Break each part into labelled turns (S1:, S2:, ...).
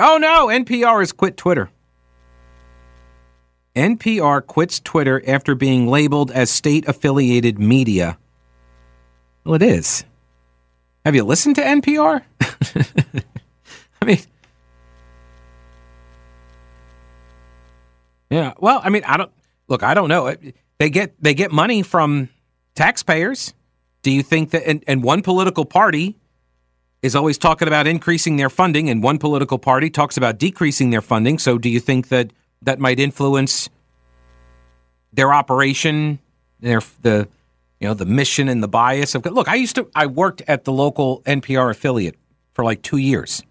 S1: Oh no, NPR has quit Twitter. NPR quits Twitter after being labeled as state affiliated media. Well, it is. Have you listened to NPR? I mean, yeah. Well, I mean, I don't look. I don't know. Uh, they get they get money from taxpayers. Do you think that? And, and one political party is always talking about increasing their funding, and one political party talks about decreasing their funding. So, do you think that that might influence their operation, their the you know the mission and the bias of? Look, I used to I worked at the local NPR affiliate for like two years.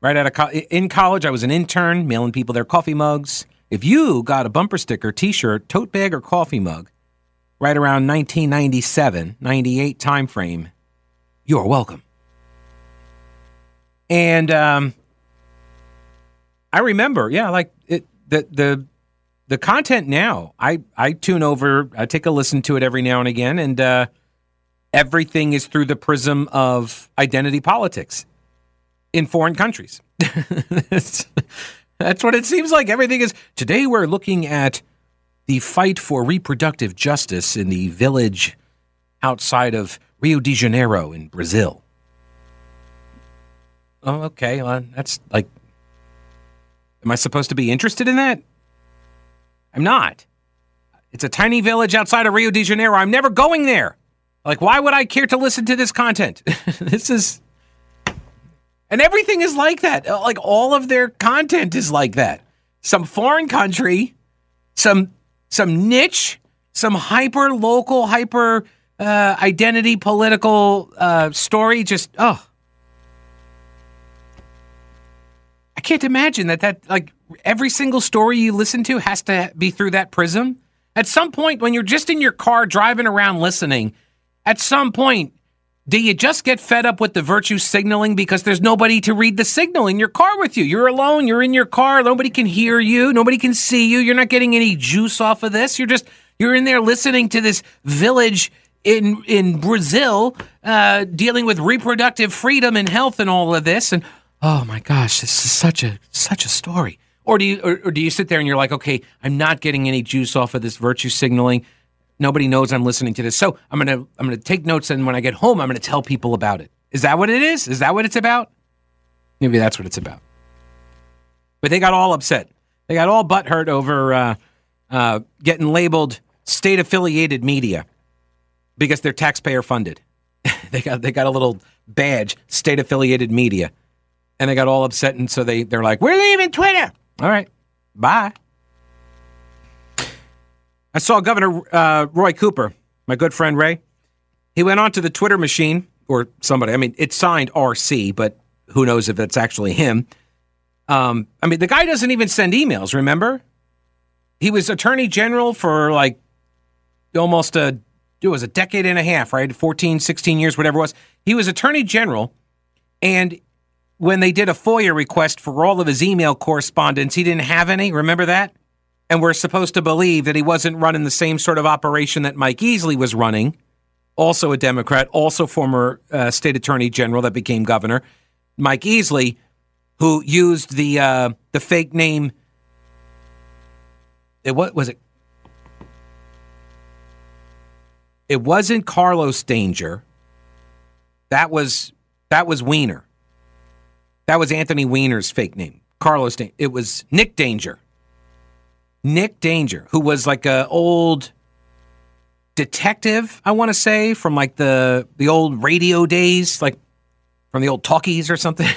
S1: Right out of co- in college, I was an intern, mailing people their coffee mugs. If you got a bumper sticker, T-shirt, tote bag, or coffee mug, right around 1997, 98 timeframe, you're welcome. And um, I remember, yeah, like it, the the the content now. I I tune over, I take a listen to it every now and again, and uh, everything is through the prism of identity politics in foreign countries. that's, that's what it seems like. Everything is today. We're looking at the fight for reproductive justice in the village outside of Rio de Janeiro in Brazil. Oh, okay. Well, that's like, am I supposed to be interested in that? I'm not. It's a tiny village outside of Rio de Janeiro. I'm never going there. Like, why would I care to listen to this content? this is. And everything is like that. Uh, like, all of their content is like that. Some foreign country, some some niche, some hyper local, hyper uh, identity political uh, story. Just oh, can't imagine that that like every single story you listen to has to be through that prism. At some point, when you're just in your car driving around listening, at some point, do you just get fed up with the virtue signaling because there's nobody to read the signal in your car with you? You're alone, you're in your car, nobody can hear you, nobody can see you, you're not getting any juice off of this. You're just you're in there listening to this village in in Brazil uh, dealing with reproductive freedom and health and all of this and oh my gosh, this is such a such a story. Or do you or, or, do you sit there and you're like, okay, I'm not getting any juice off of this virtue signaling. Nobody knows I'm listening to this, so I'm gonna I'm gonna take notes, and when I get home, I'm gonna tell people about it. Is that what it is? Is that what it's about? Maybe that's what it's about. But they got all upset. They got all butthurt over uh, uh, getting labeled state affiliated media because they're taxpayer funded. they got they got a little badge, state affiliated media and they got all upset, and so they they're like, "We're leaving Twitter." All right, bye. I saw Governor uh, Roy Cooper, my good friend Ray. He went onto the Twitter machine, or somebody. I mean, it's signed RC, but who knows if it's actually him. Um, I mean, the guy doesn't even send emails. Remember, he was Attorney General for like almost a it was a decade and a half, right? 14, 16 years, whatever it was. He was Attorney General, and when they did a FOIA request for all of his email correspondence, he didn't have any. Remember that? And we're supposed to believe that he wasn't running the same sort of operation that Mike Easley was running, also a Democrat, also former uh, state attorney general that became governor. Mike Easley, who used the uh, the fake name. It what was it? It wasn't Carlos Danger. That was that was Weiner. That was Anthony Weiner's fake name. Carlos. It was Nick Danger. Nick Danger, who was like a old detective, I want to say, from like the the old radio days, like from the old talkies or something.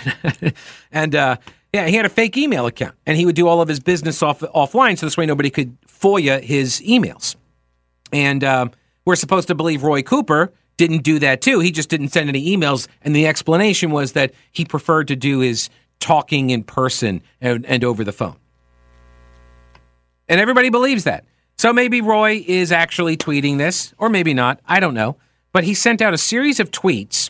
S1: and uh, yeah, he had a fake email account, and he would do all of his business off offline, so this way nobody could FOIA his emails. And uh, we're supposed to believe Roy Cooper didn't do that too. He just didn't send any emails. And the explanation was that he preferred to do his talking in person and, and over the phone. And everybody believes that. So maybe Roy is actually tweeting this, or maybe not. I don't know. But he sent out a series of tweets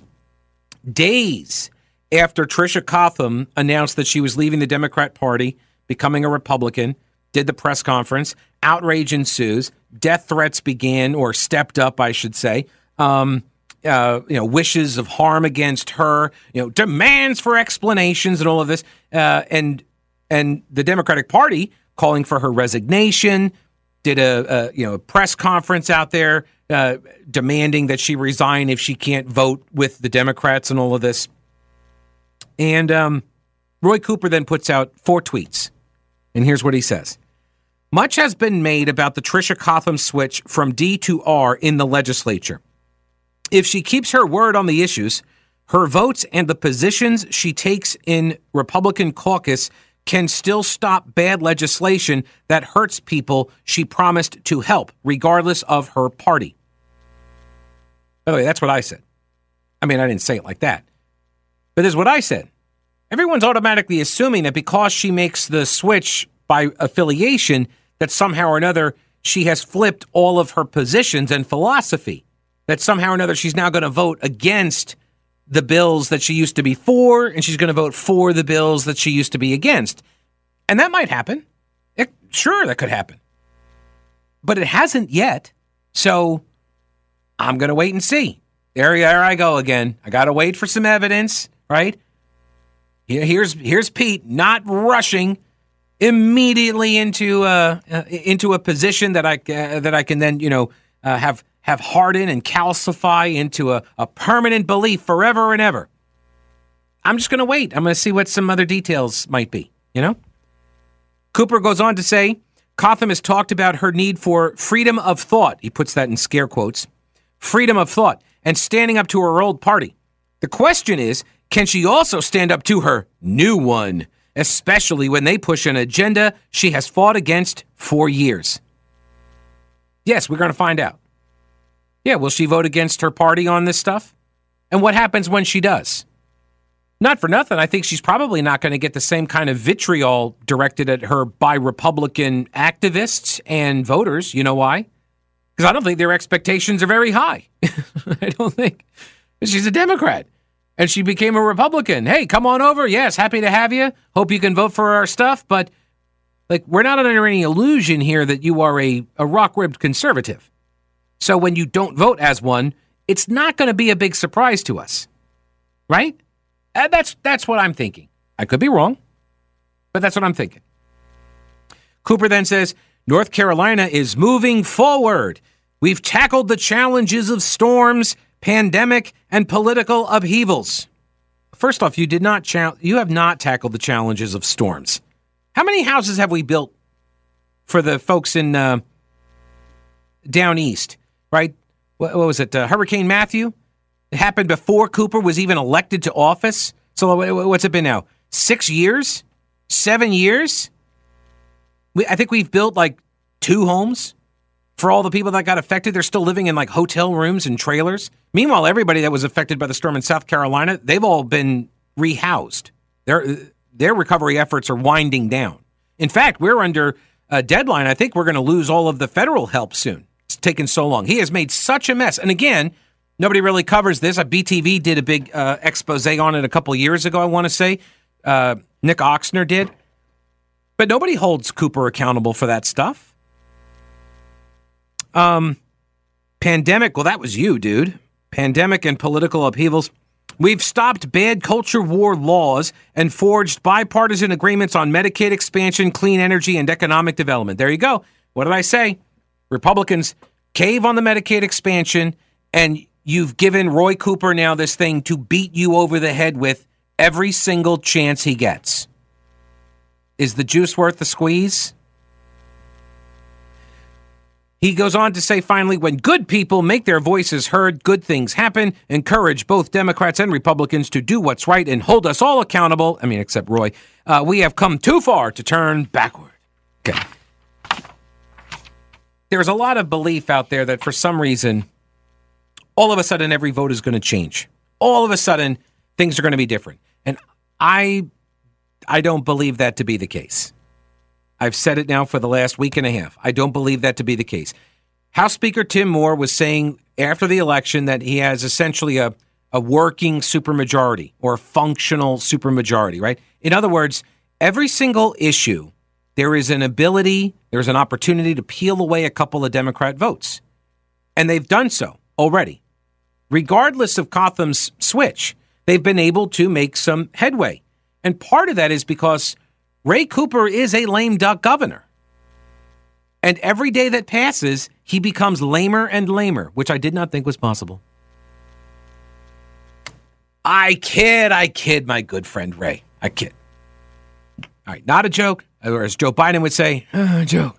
S1: days after Tricia Cotham announced that she was leaving the Democrat Party, becoming a Republican, did the press conference. Outrage ensues. Death threats began, or stepped up, I should say. Um, uh, you know, wishes of harm against her. You know, demands for explanations and all of this. Uh, and and the Democratic Party calling for her resignation. Did a, a you know a press conference out there uh, demanding that she resign if she can't vote with the Democrats and all of this. And um, Roy Cooper then puts out four tweets. And here's what he says Much has been made about the Tricia Cotham switch from D to R in the legislature. If she keeps her word on the issues, her votes and the positions she takes in Republican caucus can still stop bad legislation that hurts people she promised to help, regardless of her party. By the way, that's what I said. I mean, I didn't say it like that, but this is what I said. Everyone's automatically assuming that because she makes the switch by affiliation, that somehow or another she has flipped all of her positions and philosophy. That somehow or another she's now going to vote against the bills that she used to be for, and she's going to vote for the bills that she used to be against. And that might happen. It, sure, that could happen. But it hasn't yet. So I'm going to wait and see. There, there I go again. I got to wait for some evidence, right? Here's here's Pete not rushing immediately into uh, uh into a position that I uh, that I can then you know uh, have have harden and calcify into a, a permanent belief forever and ever. I'm just going to wait. I'm going to see what some other details might be, you know? Cooper goes on to say Cotham has talked about her need for freedom of thought. He puts that in scare quotes freedom of thought and standing up to her old party. The question is can she also stand up to her new one, especially when they push an agenda she has fought against for years? Yes, we're going to find out. Yeah, will she vote against her party on this stuff? And what happens when she does? Not for nothing. I think she's probably not going to get the same kind of vitriol directed at her by Republican activists and voters. You know why? Because I don't think their expectations are very high. I don't think. She's a Democrat and she became a Republican. Hey, come on over. Yes, happy to have you. Hope you can vote for our stuff. But like, we're not under any illusion here that you are a, a rock ribbed conservative. So when you don't vote as one, it's not going to be a big surprise to us, right? And uh, that's that's what I'm thinking. I could be wrong, but that's what I'm thinking. Cooper then says North Carolina is moving forward. We've tackled the challenges of storms, pandemic, and political upheavals. First off, you did not cha- you have not tackled the challenges of storms. How many houses have we built for the folks in uh, down east? Right? What, what was it? Uh, Hurricane Matthew? It happened before Cooper was even elected to office. So what's it been now? Six years? Seven years? We, I think we've built like two homes for all the people that got affected. They're still living in like hotel rooms and trailers. Meanwhile, everybody that was affected by the storm in South Carolina, they've all been rehoused. Their their recovery efforts are winding down. In fact, we're under a deadline. I think we're going to lose all of the federal help soon taken so long. He has made such a mess. And again, nobody really covers this. Uh, BTV did a big uh, expose on it a couple years ago, I want to say. Uh, Nick Ochsner did. But nobody holds Cooper accountable for that stuff. Um, pandemic, well, that was you, dude. Pandemic and political upheavals. We've stopped bad culture war laws and forged bipartisan agreements on Medicaid expansion, clean energy, and economic development. There you go. What did I say? Republicans cave on the Medicaid expansion, and you've given Roy Cooper now this thing to beat you over the head with every single chance he gets. Is the juice worth the squeeze? He goes on to say finally, when good people make their voices heard, good things happen. Encourage both Democrats and Republicans to do what's right and hold us all accountable. I mean, except Roy. Uh, we have come too far to turn backward. Okay there's a lot of belief out there that for some reason, all of a sudden every vote is going to change. All of a sudden things are going to be different. And I I don't believe that to be the case. I've said it now for the last week and a half. I don't believe that to be the case. House Speaker Tim Moore was saying after the election that he has essentially a, a working supermajority or functional supermajority, right? In other words, every single issue, there is an ability, there's an opportunity to peel away a couple of Democrat votes. And they've done so already. Regardless of Cotham's switch, they've been able to make some headway. And part of that is because Ray Cooper is a lame duck governor. And every day that passes, he becomes lamer and lamer, which I did not think was possible. I kid, I kid, my good friend Ray. I kid. All right, not a joke, or as Joe Biden would say, uh, a joke.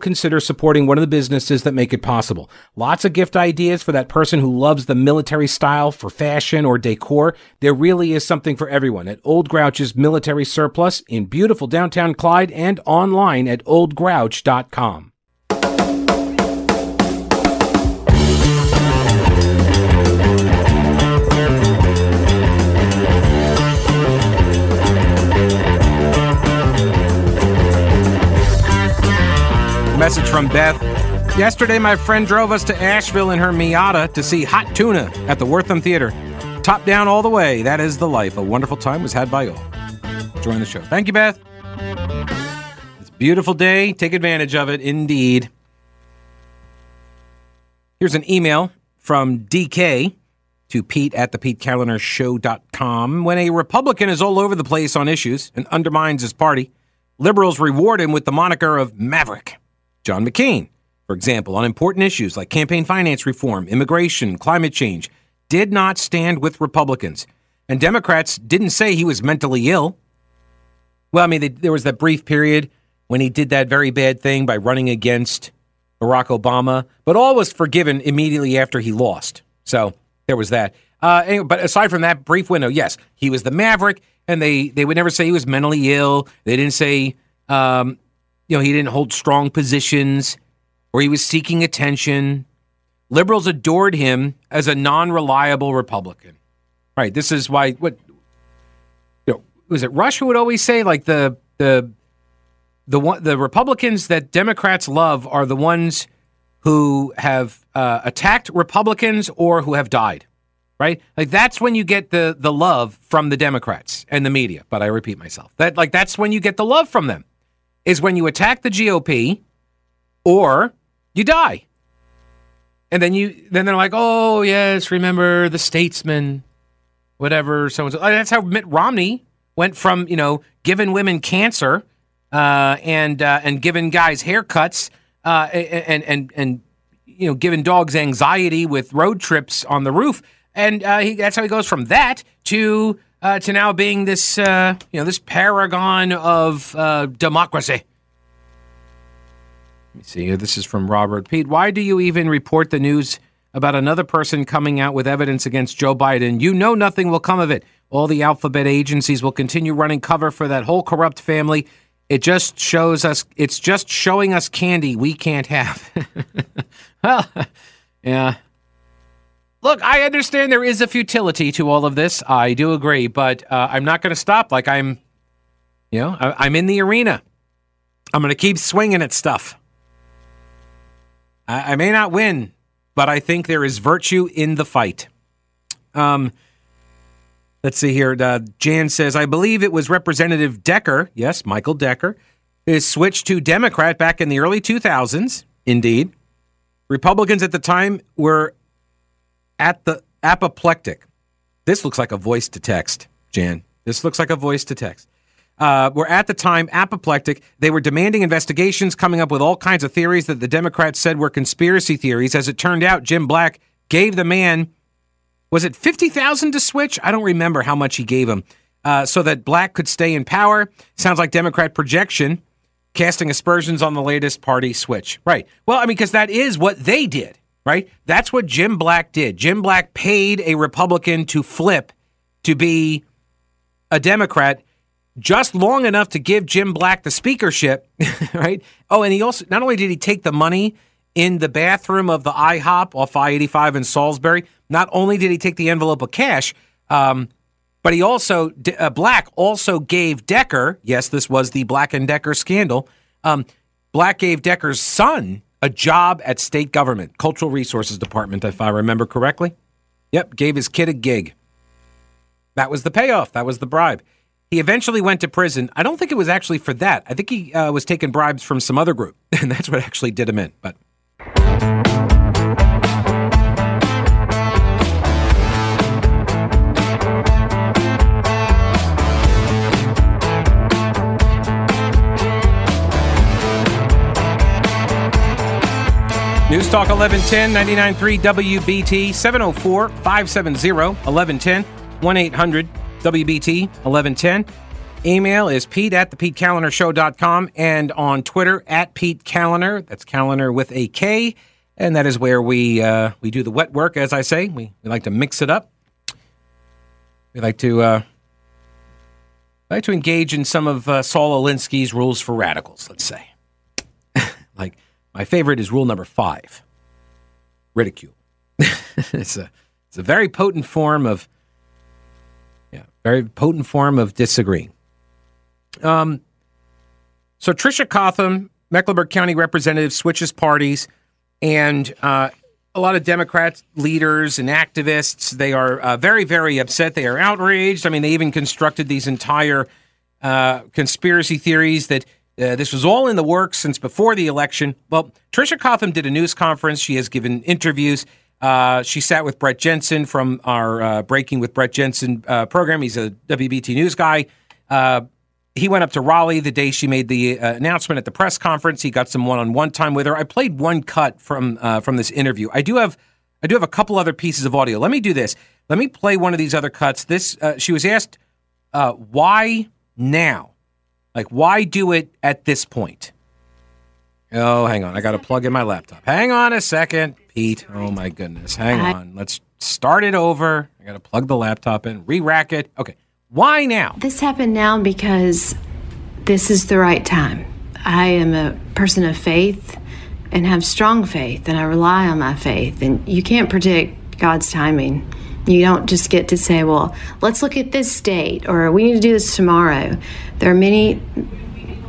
S1: consider supporting one of the businesses that make it possible. Lots of gift ideas for that person who loves the military style for fashion or decor. There really is something for everyone at Old Grouch's Military Surplus in beautiful downtown Clyde and online at oldgrouch.com. Message from Beth. Yesterday, my friend drove us to Asheville in her Miata to see Hot Tuna at the Wortham Theater. Top down all the way. That is the life. A wonderful time was had by all. Join the show. Thank you, Beth. It's a beautiful day. Take advantage of it, indeed. Here's an email from DK to Pete at the PeteKalinerShow.com. When a Republican is all over the place on issues and undermines his party, liberals reward him with the moniker of Maverick. John McCain, for example, on important issues like campaign finance reform, immigration, climate change, did not stand with Republicans. And Democrats didn't say he was mentally ill. Well, I mean, they, there was that brief period when he did that very bad thing by running against Barack Obama, but all was forgiven immediately after he lost. So there was that. Uh, anyway, but aside from that brief window, yes, he was the maverick, and they, they would never say he was mentally ill. They didn't say um, you know, he didn't hold strong positions or he was seeking attention. Liberals adored him as a non-reliable Republican. Right. This is why what you know, was it Rush who would always say like the the the one the Republicans that Democrats love are the ones who have uh, attacked Republicans or who have died. Right? Like that's when you get the the love from the Democrats and the media. But I repeat myself. That like that's when you get the love from them is when you attack the GOP or you die. And then you then they're like, "Oh, yes, remember the statesman whatever so That's how Mitt Romney went from, you know, giving women cancer uh, and uh, and giving guys haircuts uh, and and and you know, giving dogs anxiety with road trips on the roof. And uh, he, that's how he goes from that to uh, to now being this uh, you know this paragon of uh, democracy. Let me see. This is from Robert Pete. Why do you even report the news about another person coming out with evidence against Joe Biden? You know nothing will come of it. All the alphabet agencies will continue running cover for that whole corrupt family. It just shows us. It's just showing us candy we can't have. well, yeah. Look, I understand there is a futility to all of this. I do agree, but uh, I'm not going to stop. Like I'm, you know, I, I'm in the arena. I'm going to keep swinging at stuff. I, I, may not win, but I think there is virtue in the fight. Um, let's see here. Uh, Jan says, I believe it was Representative Decker. Yes, Michael Decker is switched to Democrat back in the early 2000s. Indeed, Republicans at the time were at the apoplectic. This looks like a voice to text, Jan. This looks like a voice to text. Uh, were at the time apoplectic. They were demanding investigations, coming up with all kinds of theories that the Democrats said were conspiracy theories. As it turned out, Jim Black gave the man was it 50,000 to switch? I don't remember how much he gave him. Uh, so that Black could stay in power. Sounds like Democrat projection, casting aspersions on the latest party switch. Right. Well, I mean, because that is what they did, right? That's what Jim Black did. Jim Black paid a Republican to flip to be a Democrat just long enough to give Jim Black the speakership, right? Oh, and he also, not only did he take the money in the bathroom of the IHOP off I 85 in Salisbury, not only did he take the envelope of cash, um, but he also, uh, Black also gave Decker, yes, this was the Black and Decker scandal. Um, Black gave Decker's son a job at state government, Cultural Resources Department, if I remember correctly. Yep, gave his kid a gig. That was the payoff. That was the bribe. He eventually went to prison. I don't think it was actually for that. I think he uh, was taking bribes from some other group, and that's what actually did him in. But News Talk 1110 993 WBT 704 570 1110 1 800 WBT 1110. Email is pete at the PeteKaliner and on Twitter at Pete Kaliner. That's Kaliner with a K. And that is where we uh, we do the wet work, as I say. We, we like to mix it up. We like to uh, like to engage in some of uh, Saul Alinsky's rules for radicals, let's say. My favorite is rule number five ridicule. it's, a, it's a very potent form of, yeah, very potent form of disagreeing. Um, so Tricia Cotham, Mecklenburg County representative, switches parties, and uh, a lot of Democrat leaders and activists. They are uh, very, very upset. They are outraged. I mean, they even constructed these entire uh, conspiracy theories that uh, this was all in the works since before the election. Well, Tricia Cotham did a news conference. She has given interviews. Uh, she sat with Brett Jensen from our uh, Breaking with Brett Jensen uh, program. He's a WBT news guy. Uh, he went up to Raleigh the day she made the uh, announcement at the press conference. He got some one-on-one time with her. I played one cut from from this interview. I do have I do have a couple other pieces of audio. Let me do this. Let me play one of these other cuts. This she was asked why now like, why do it at this point? Oh, hang on. I got to plug in my laptop. Hang on a second, Pete. Oh, my goodness. Hang on. Let's start it over. I got to plug the laptop in, re rack it. Okay. Why now?
S2: This happened now because this is the right time. I am a person of faith and have strong faith, and I rely on my faith. And you can't predict God's timing. You don't just get to say, well, let's look at this date or we need to do this tomorrow. There are many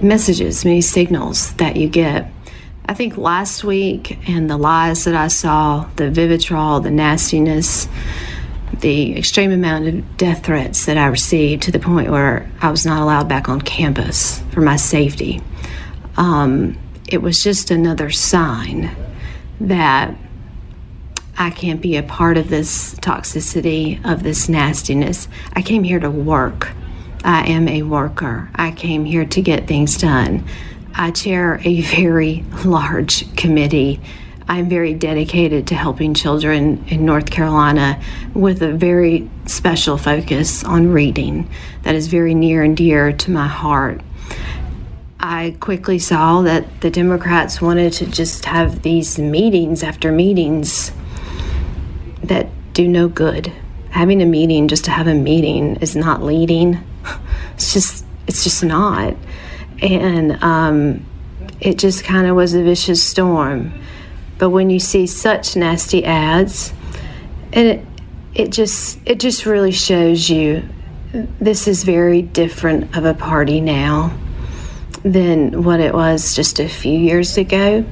S2: messages, many signals that you get. I think last week and the lies that I saw, the vitriol, the nastiness, the extreme amount of death threats that I received to the point where I was not allowed back on campus for my safety. Um, it was just another sign that I can't be a part of this toxicity, of this nastiness. I came here to work. I am a worker. I came here to get things done. I chair a very large committee. I'm very dedicated to helping children in North Carolina with a very special focus on reading that is very near and dear to my heart. I quickly saw that the Democrats wanted to just have these meetings after meetings that do no good. Having a meeting just to have a meeting is not leading. It's just it's just not. And um, it just kind of was a vicious storm. But when you see such nasty ads, and it it just it just really shows you this is very different of a party now than what it was just a few years ago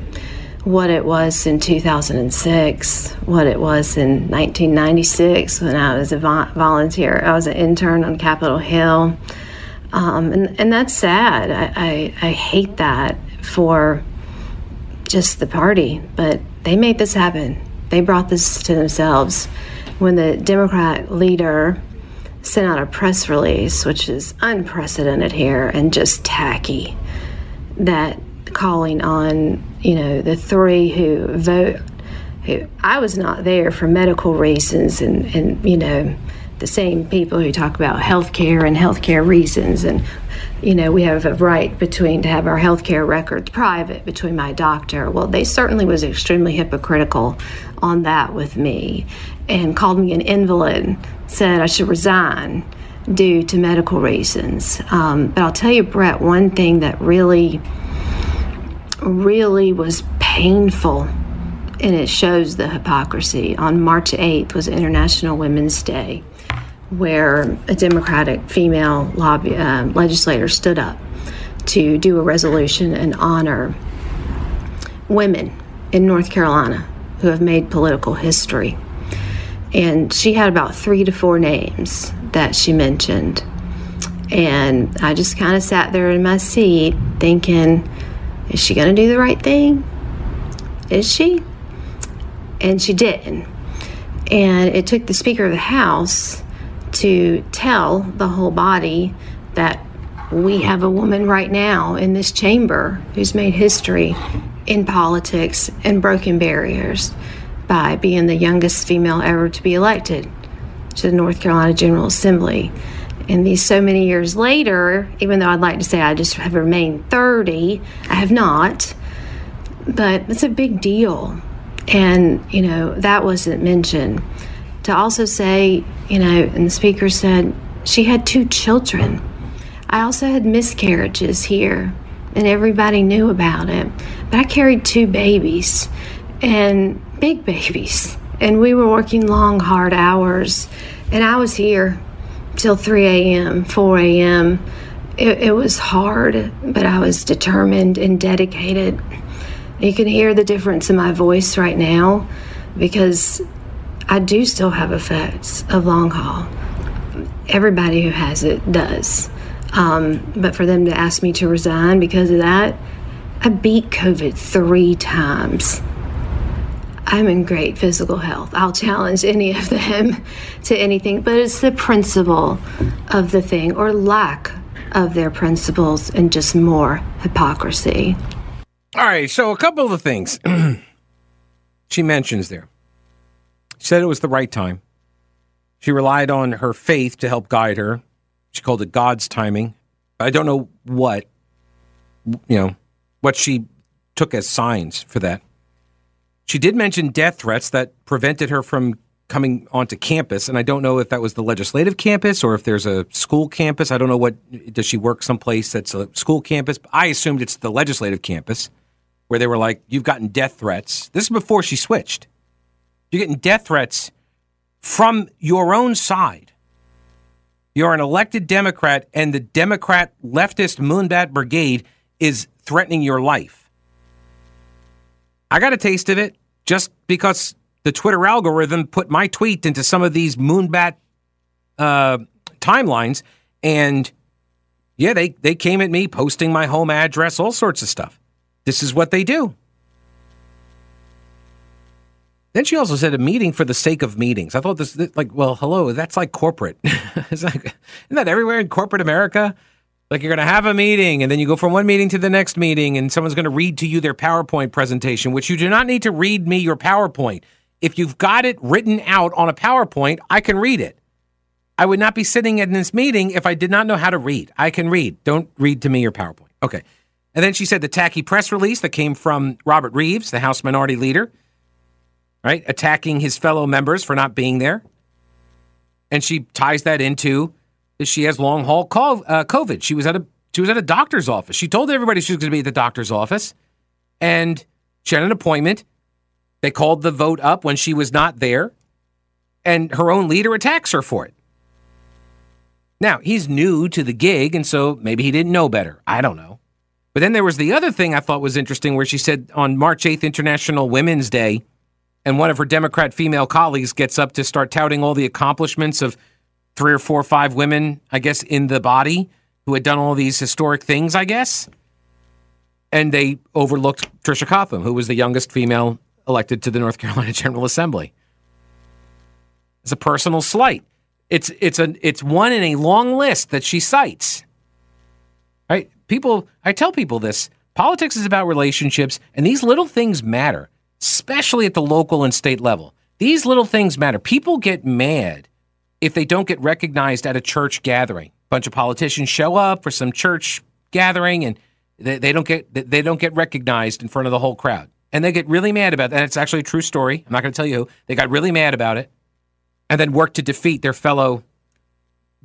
S2: what it was in 2006, what it was in 1996 when I was a volunteer. I was an intern on Capitol Hill. Um, and, and that's sad. I, I, I hate that for just the party, but they made this happen. They brought this to themselves. When the Democrat leader sent out a press release, which is unprecedented here and just tacky, that calling on you know the three who vote Who I was not there for medical reasons and, and you know, the same people who talk about health care and health care reasons and you know we have a right between to have our health care records private between my doctor. Well they certainly was extremely hypocritical on that with me and called me an invalid said i should resign due to medical reasons. Um, but i'll tell you brett one thing that really really was painful and it shows the hypocrisy on march 8th was international women's day where a Democratic female lobby, uh, legislator stood up to do a resolution and honor women in North Carolina who have made political history. And she had about three to four names that she mentioned. And I just kind of sat there in my seat thinking, is she going to do the right thing? Is she? And she didn't. And it took the Speaker of the House to tell the whole body that we have a woman right now in this chamber who's made history in politics and broken barriers by being the youngest female ever to be elected to the North Carolina General Assembly. And these so many years later, even though I'd like to say I just have remained 30, I have not. But it's a big deal. And, you know, that wasn't mentioned to also say, you know, and the speaker said she had two children. I also had miscarriages here, and everybody knew about it. But I carried two babies, and big babies, and we were working long, hard hours, and I was here till 3 a.m., 4 a.m. It, it was hard, but I was determined and dedicated. You can hear the difference in my voice right now because I do still have effects of long haul. Everybody who has it does. Um, but for them to ask me to resign because of that, I beat COVID three times. I'm in great physical health. I'll challenge any of them to anything, but it's the principle of the thing or lack of their principles and just more hypocrisy.
S1: All right, so a couple of the things she mentions there. She said it was the right time. She relied on her faith to help guide her. She called it God's timing. I don't know what, you know, what she took as signs for that. She did mention death threats that prevented her from coming onto campus, and I don't know if that was the legislative campus or if there's a school campus. I don't know what does she work someplace that's a school campus. I assumed it's the legislative campus where they were like, "You've gotten death threats." This is before she switched. You're getting death threats from your own side. You're an elected Democrat, and the Democrat leftist Moonbat Brigade is threatening your life. I got a taste of it just because the Twitter algorithm put my tweet into some of these Moonbat uh, timelines, and yeah, they, they came at me posting my home address, all sorts of stuff. This is what they do. Then she also said a meeting for the sake of meetings. I thought this, like, well, hello, that's like corporate. it's like, isn't that everywhere in corporate America? Like you're going to have a meeting and then you go from one meeting to the next meeting and someone's going to read to you their PowerPoint presentation, which you do not need to read me your PowerPoint. If you've got it written out on a PowerPoint, I can read it. I would not be sitting in this meeting if I did not know how to read. I can read. Don't read to me your PowerPoint. Okay. And then she said the tacky press release that came from Robert Reeves, the House Minority Leader, right? Attacking his fellow members for not being there. And she ties that into she has long haul uh, COVID. She was at a she was at a doctor's office. She told everybody she was going to be at the doctor's office, and she had an appointment. They called the vote up when she was not there, and her own leader attacks her for it. Now he's new to the gig, and so maybe he didn't know better. I don't know. But then there was the other thing I thought was interesting, where she said on March eighth, International Women's Day and one of her Democrat female colleagues gets up to start touting all the accomplishments of three or four or five women, I guess, in the body who had done all these historic things, I guess. And they overlooked Tricia Cotham, who was the youngest female elected to the North Carolina General Assembly. It's a personal slight. It's it's a it's one in a long list that she cites. Right? People I tell people this. Politics is about relationships, and these little things matter. especially at the local and state level. These little things matter. People get mad if they don't get recognized at a church gathering. A bunch of politicians show up for some church gathering and they, they don't get they don't get recognized in front of the whole crowd. And they get really mad about that. It's actually a true story. I'm not going to tell you who. They got really mad about it and then worked to defeat their fellow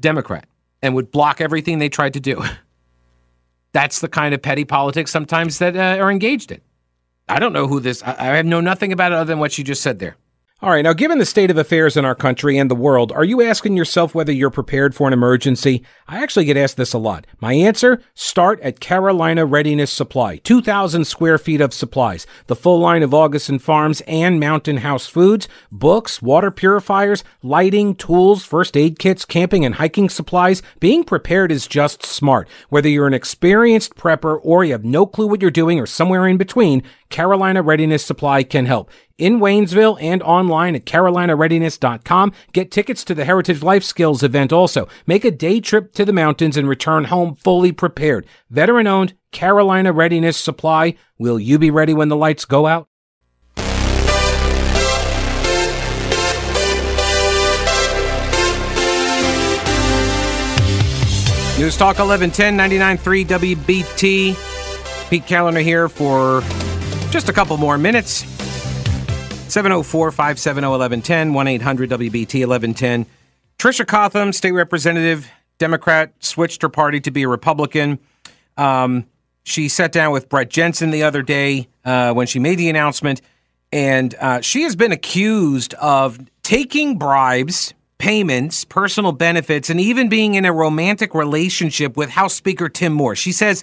S1: Democrat and would block everything they tried to do. That's the kind of petty politics sometimes that uh, are engaged in. I don't know who this. I, I know nothing about it other than what you just said there.
S3: All right, now given the state of affairs in our country and the world, are you asking yourself whether you're prepared for an emergency? I actually get asked this a lot. My answer? Start at Carolina Readiness Supply. 2,000 square feet of supplies. The full line of Augason Farms and Mountain House Foods, books, water purifiers, lighting, tools, first aid kits, camping and hiking supplies. Being prepared is just smart. Whether you're an experienced prepper or you have no clue what you're doing or somewhere in between, Carolina Readiness Supply can help in Waynesville and online at carolinareadiness.com. Get tickets to the Heritage Life Skills event also. Make a day trip to the mountains and return home fully prepared. Veteran owned Carolina Readiness Supply. Will you be ready when the lights go out?
S1: News Talk 1110 99.3 WBT. Pete Kaliner here for just a couple more minutes. 704 570 1110, 1 800 WBT 1110. Tricia Cotham, state representative, Democrat, switched her party to be a Republican. Um, she sat down with Brett Jensen the other day uh, when she made the announcement, and uh, she has been accused of taking bribes, payments, personal benefits, and even being in a romantic relationship with House Speaker Tim Moore. She says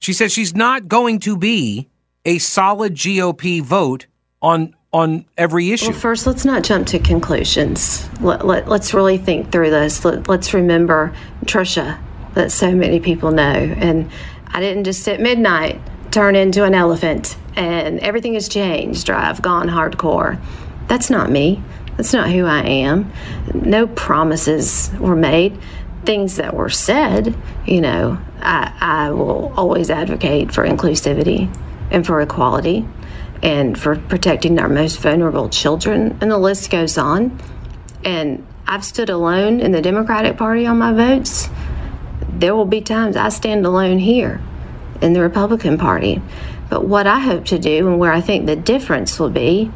S1: she says she's not going to be a solid GOP vote on on every issue.
S2: Well, first, let's not jump to conclusions. Let, let, us really think through this. Let, let's remember Tricia, that so many people know. And I didn't just at midnight turn into an elephant and everything has changed or I've gone hardcore. That's not me. That's not who I am. No promises were made. Things that were said, you know, I, I will always advocate for inclusivity and for equality and for protecting our most vulnerable children, and the list goes on. And I've stood alone in the Democratic Party on my votes. There will be times I stand alone here in the Republican Party. But what I hope to do, and where I think the difference will be,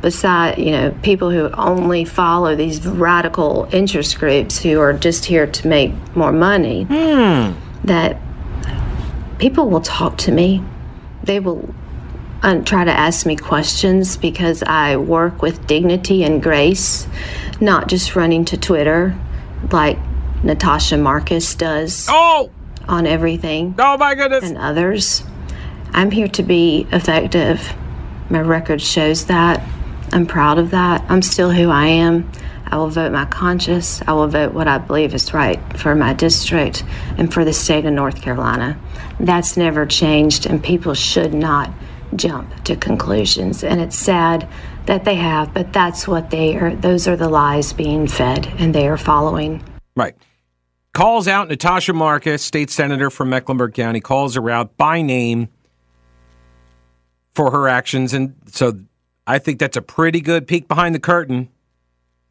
S2: beside you know people who only follow these radical interest groups who are just here to make more money,
S1: hmm.
S2: that people will talk to me. They will and try to ask me questions because I work with dignity and grace, not just running to Twitter like Natasha Marcus does.
S1: Oh!
S2: On everything.
S1: Oh my goodness.
S2: And others. I'm here to be effective. My record shows that. I'm proud of that. I'm still who I am. I will vote my conscience. I will vote what I believe is right for my district and for the state of North Carolina. That's never changed, and people should not jump to conclusions. And it's sad that they have, but that's what they are. Those are the lies being fed, and they are following.
S1: Right. Calls out Natasha Marcus, state senator from Mecklenburg County, calls her out by name for her actions. And so I think that's a pretty good peek behind the curtain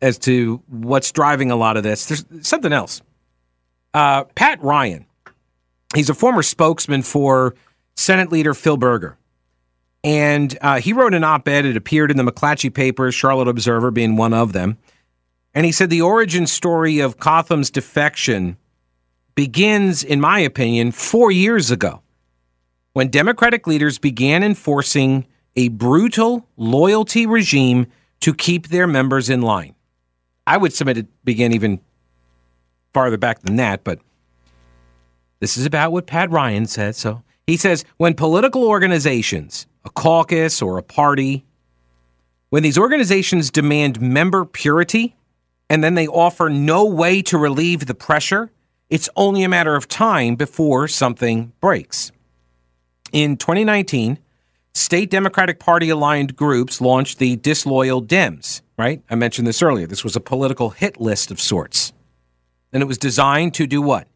S1: as to what's driving a lot of this. There's something else. Uh, Pat Ryan, he's a former spokesman for Senate leader Phil Berger. And uh, he wrote an op ed. It appeared in the McClatchy papers, Charlotte Observer being one of them. And he said the origin story of Cotham's defection begins, in my opinion, four years ago when Democratic leaders began enforcing a brutal loyalty regime to keep their members in line. I would submit it began even farther back than that, but this is about what Pat Ryan said. So he says when political organizations a caucus or a party, when these organizations demand member purity and then they offer no way to relieve the pressure, it's only a matter of time before something breaks. In 2019, state Democratic Party aligned groups launched the Disloyal Dems, right? I mentioned this earlier. This was a political hit list of sorts. And it was designed to do what?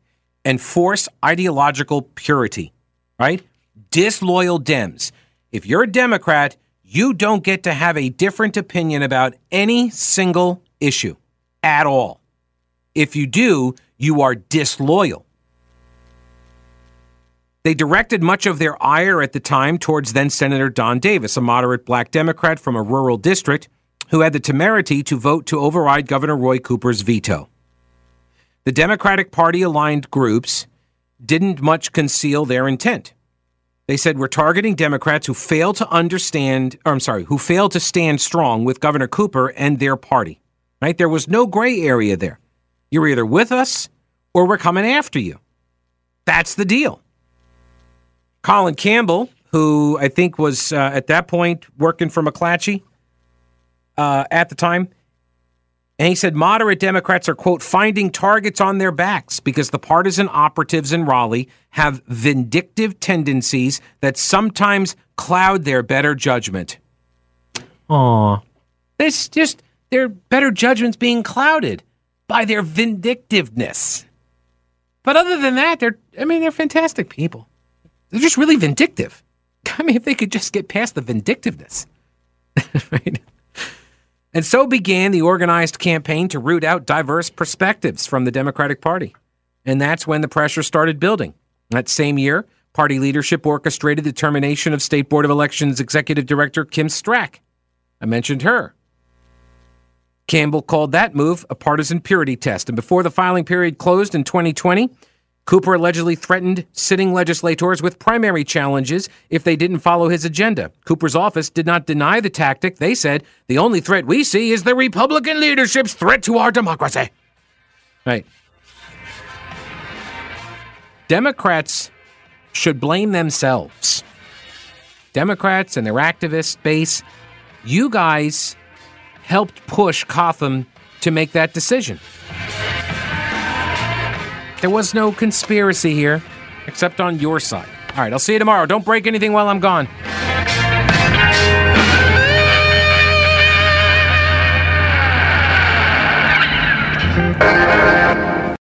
S1: Enforce ideological purity, right? Disloyal Dems. If you're a Democrat, you don't get to have a different opinion about any single issue at all. If you do, you are disloyal. They directed much of their ire at the time towards then Senator Don Davis, a moderate black Democrat from a rural district who had the temerity to vote to override Governor Roy Cooper's veto. The Democratic Party aligned groups didn't much conceal their intent. They said we're targeting Democrats who fail to understand, or I'm sorry, who fail to stand strong with Governor Cooper and their party. Right? There was no gray area there. You're either with us or we're coming after you. That's the deal. Colin Campbell, who I think was uh, at that point working for McClatchy uh, at the time, and he said moderate Democrats are, quote, finding targets on their backs because the partisan operatives in Raleigh have vindictive tendencies that sometimes cloud their better judgment. Aw. It's just their better judgment's being clouded by their vindictiveness. But other than that, they're, I mean, they're fantastic people. They're just really vindictive. I mean, if they could just get past the vindictiveness. right? And so began the organized campaign to root out diverse perspectives from the Democratic Party. And that's when the pressure started building. That same year, party leadership orchestrated the termination of State Board of Elections Executive Director Kim Strach. I mentioned her. Campbell called that move a partisan purity test. And before the filing period closed in 2020, Cooper allegedly threatened sitting legislators with primary challenges if they didn't follow his agenda. Cooper's office did not deny the tactic. They said, the only threat we see is the Republican leadership's threat to our democracy. Right. Democrats should blame themselves. Democrats and their activist base, you guys helped push Cotham to make that decision. There was no conspiracy here, except on your side. All right, I'll see you tomorrow. Don't break anything while I'm gone.